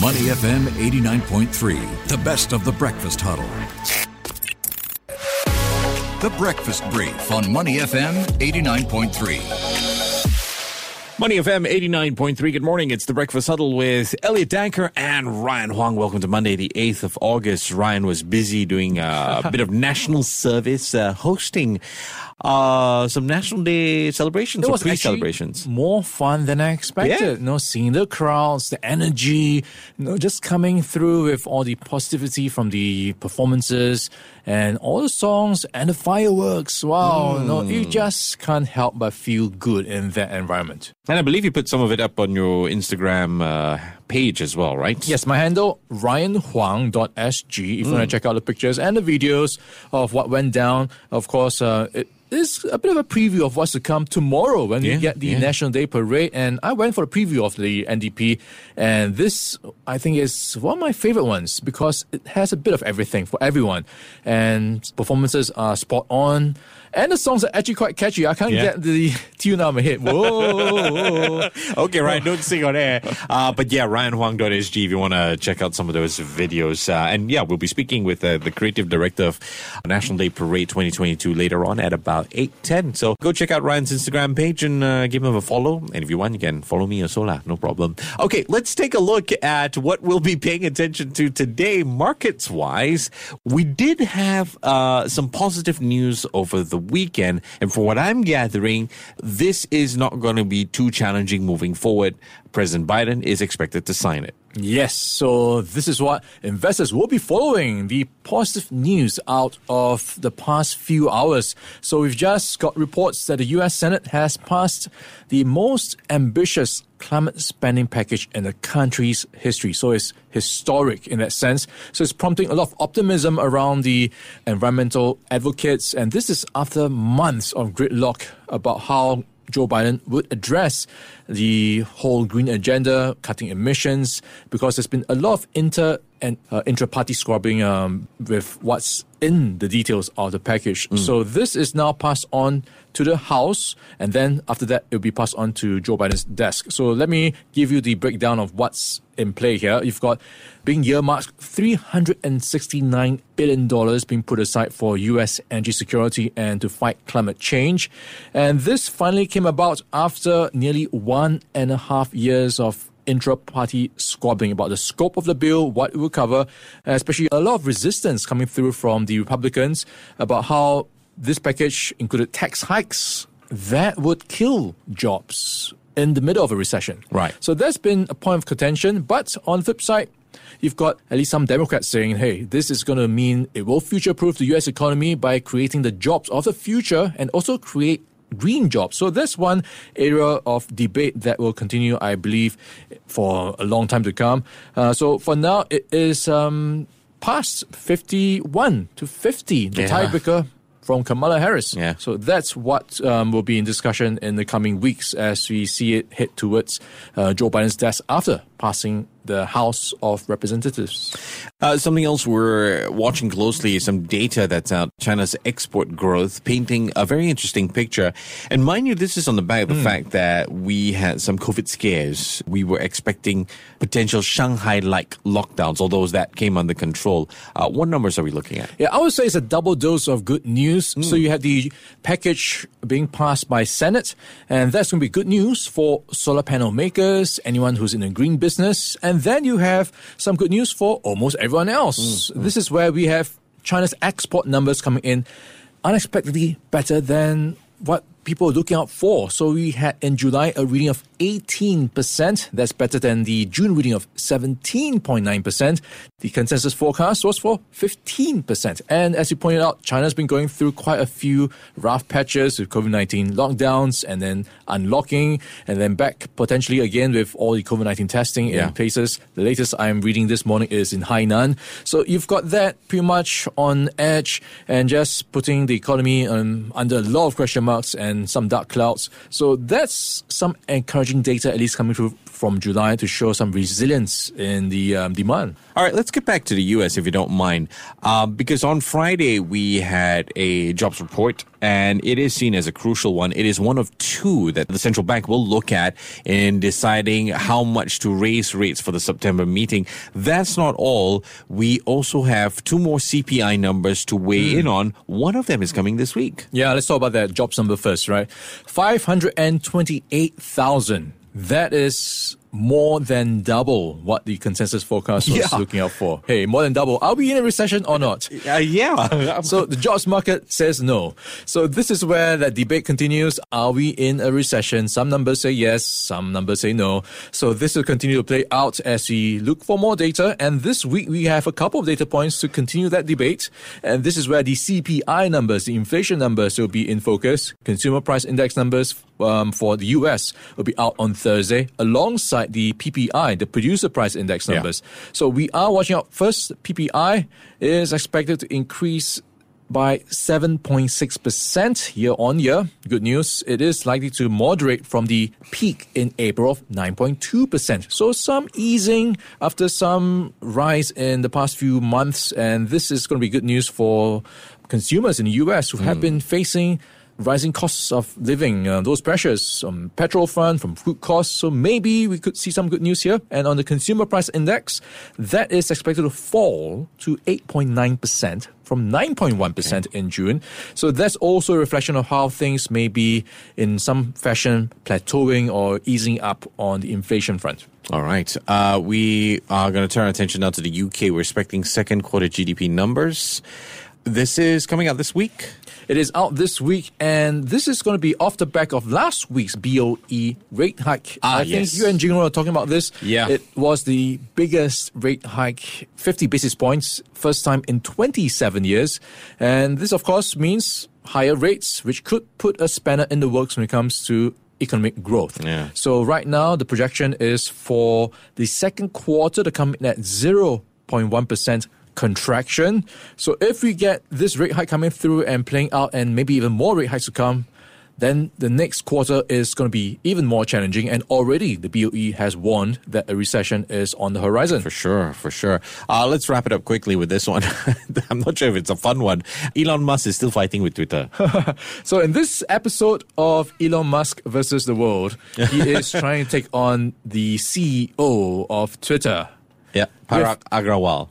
Money FM 89.3, the best of the breakfast huddle. The Breakfast Brief on Money FM 89.3. Money FM 89.3. Good morning. It's the Breakfast Huddle with Elliot Danker and Ryan Huang. Welcome to Monday, the 8th of August. Ryan was busy doing a bit of national service, uh, hosting uh, some National Day celebrations It or was pre celebrations. more fun than I expected. Yeah. You know, seeing the crowds, the energy, you know, just coming through with all the positivity from the performances and all the songs and the fireworks. Wow, you know, you just can't help but feel good in that environment. And I believe you put some of it up on your Instagram uh, page as well, right? Yes, my handle, ryanhuang.sg. If you want to check out the pictures and the videos of what went down, of course, uh, it is a bit of a preview of what's to come tomorrow when Yeah, we get the yeah. National Day Parade. And I went for a preview of the NDP. And this, I think, is one of my favorite ones because it has a bit of everything for everyone. And performances are spot on. And the songs are actually quite catchy. I can't Yeah. get the tune out of my head. Whoa. okay, Ryan, don't sing on air. Uh, but yeah, ryanhuang.sg if you want to check out some of those videos. Uh, and yeah, we'll be speaking with uh, the creative director of National Day Parade 2022 later on at about 8.10. So go check out Ryan's Instagram page and uh, give him a follow. And if you want, you can follow me or Sola, no problem. Okay, let's take a look at what we'll be paying attention to today, markets wise. We did have uh, some positive news over the weekend. And from what I'm gathering, this is not going to be too challenging moving forward. President Biden is expected to sign it. Yes, so this is what investors will be following the positive news out of the past few hours. So we've just got reports that the US Senate has passed the most ambitious climate spending package in the country's history. So it's historic in that sense. So it's prompting a lot of optimism around the environmental advocates. And this is after months of gridlock about how Joe Biden would address the whole green agenda, cutting emissions, because there's been a lot of inter and uh, intra-party squabbling um, with what's in the details of the package. So this is now passed on to the House, and then after that, it'll be passed on to Joe Biden's desk. So let me give you the breakdown of what's in play here. You've got being earmarked $369 billion being put aside for U.S. energy security and to fight climate change. And this finally came about after nearly one and a half years of intra-party squabbling about the scope of the bill, what it will cover, uh, especially a lot of resistance coming through from the Republicans about how this package included tax hikes that would kill jobs in the middle of a recession. Right. So that's been a point of contention. But on the flip side, you've got at least some Democrats saying, hey, this is going to mean it will future proof the US economy by creating the jobs of the future and also create green jobs. So that's one area of debate that will continue, I believe, for a long time to come. Uh, so for now, it is um, passed 51 to 50, the Yeah. tiebreaker from Kamala Harris. Yeah. So that's what um, will be in discussion in the coming weeks as we see it head towards uh, Joe Biden's desk after passing the House of Representatives. Uh, something else we're watching closely is some data that's out. China's export growth painting a very interesting picture. And mind you, this is on the back of the fact that we had some COVID scares. We were expecting potential Shanghai-like lockdowns, although that came under control. Uh, what numbers are we looking at? Yeah, I would say it's a double dose of good news. So you have the package being passed by Senate, and that's going to be good news for solar panel makers, anyone who's in the green business, and then you have some good news for almost everyone else. Mm, mm. This is where we have China's export numbers coming in unexpectedly better than what people are looking out for. So we had in July a reading of 18%. That's better than the June reading of 17.9%. The consensus forecast was for 15%. And as you pointed out, China's been going through quite a few rough patches with COVID 19 lockdowns and then unlocking and then back potentially again with all the COVID 19 testing Yeah. in places. The latest I'm reading this morning is in Hainan. So you've got that pretty much on edge and just putting the economy um, under a lot of question marks and some dark clouds. So that's some encouraging data, at least coming through from July, to show some resilience in the um, demand. All right, let's get back to the U.S. if you don't mind, um, because on Friday we had a jobs report and it is seen as a crucial one. It is one of two that the central bank will look at in deciding how much to raise rates for the September meeting. That's not all. We also have two more CPI numbers to weigh Hmm. in on. One of them is coming this week. Yeah, let's talk about that jobs number first, right? 528,000. That is more than double what the consensus forecast was Yeah. looking out for. Hey, more than double. Are we in a recession or not? Uh, yeah. So the jobs market says no. So this is where that debate continues. Are we in a recession? Some numbers say yes, some numbers say no. So this will continue to play out as we look for more data. And this week we have a couple of data points to continue that debate. And this is where the CPI numbers, the inflation numbers will be in focus. Consumer price index numbers um, for the US will be out on Thursday alongside the PPI, the producer price index Yeah. numbers. So we are watching out. First, PPI is expected to increase by 7.6% year on year. Good news, it is likely to moderate from the peak in April of 9.2%. So some easing after some rise in the past few months. And this is going to be good news for consumers in the US who have hmm. been facing rising costs of living, uh, those pressures on petrol front, from food costs. So maybe we could see some good news here. And on the consumer price index, that is expected to fall to 8.9% from 9.1% in June. So that's also a reflection of how things may be in some fashion plateauing or easing up on the inflation front. All right. Uh, we are going to turn our attention now to the UK. We're expecting second quarter GDP numbers. This is coming out this week. It is out this week, and this is going to be off the back of last week's BOE rate hike. Ah, I yes. think you and Jingle are talking about this. Yeah. It was the biggest rate hike, 50 basis points, first time in 27 years. And this, of course, means higher rates, which could put a spanner in the works when it comes to economic growth. Yeah. So right now, the projection is for the second quarter to come in at 0.1% contraction. So if we get this rate hike coming through and playing out and maybe even more rate hikes to come, then the next quarter is going to be even more challenging. And already the BOE has warned that a recession is on the horizon. For sure, for sure. Uh, let's wrap it up quickly with this one. I'm not sure if it's a fun one. Elon Musk is still fighting with Twitter. So in this episode of Elon Musk versus the world, he is trying to take on the CEO of Twitter. Yeah, Parag Agrawal.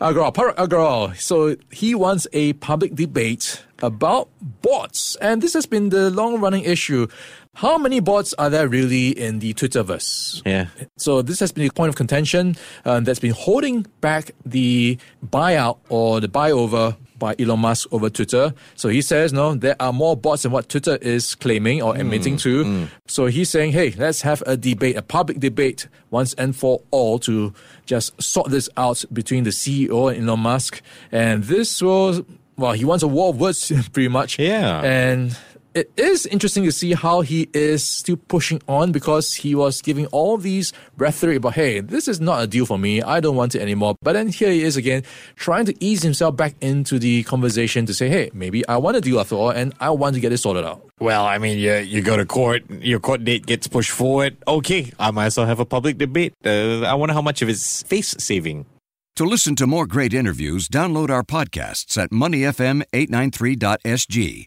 Agrawal, Parag Agrawal. So he wants a public debate about bots. And this has been the long running issue. How many bots are there really in the Twitterverse? Yeah. So this has been a point of contention um, that's been holding back the buyout or the buyover by Elon Musk over Twitter. So he says, no, there are more bots than what Twitter is claiming or admitting mm, to. Mm. So he's saying, hey, let's have a debate, a public debate once and for all to just sort this out between the CEO and Elon Musk. And this will, well, he wants a war of words pretty much. Yeah. And it is interesting to see how he is still pushing on because he was giving all these rhetoric about, hey, this is not a deal for me. I don't want it anymore. But then here he is again, trying to ease himself back into the conversation to say, hey, maybe I want a deal after all, and I want to get it sorted out. Well, I mean, you, you go to court, your court date gets pushed forward. Okay, I might as well have a public debate. Uh, I wonder how much of it's face saving. To listen to more great interviews, download our podcasts at moneyfm893.sg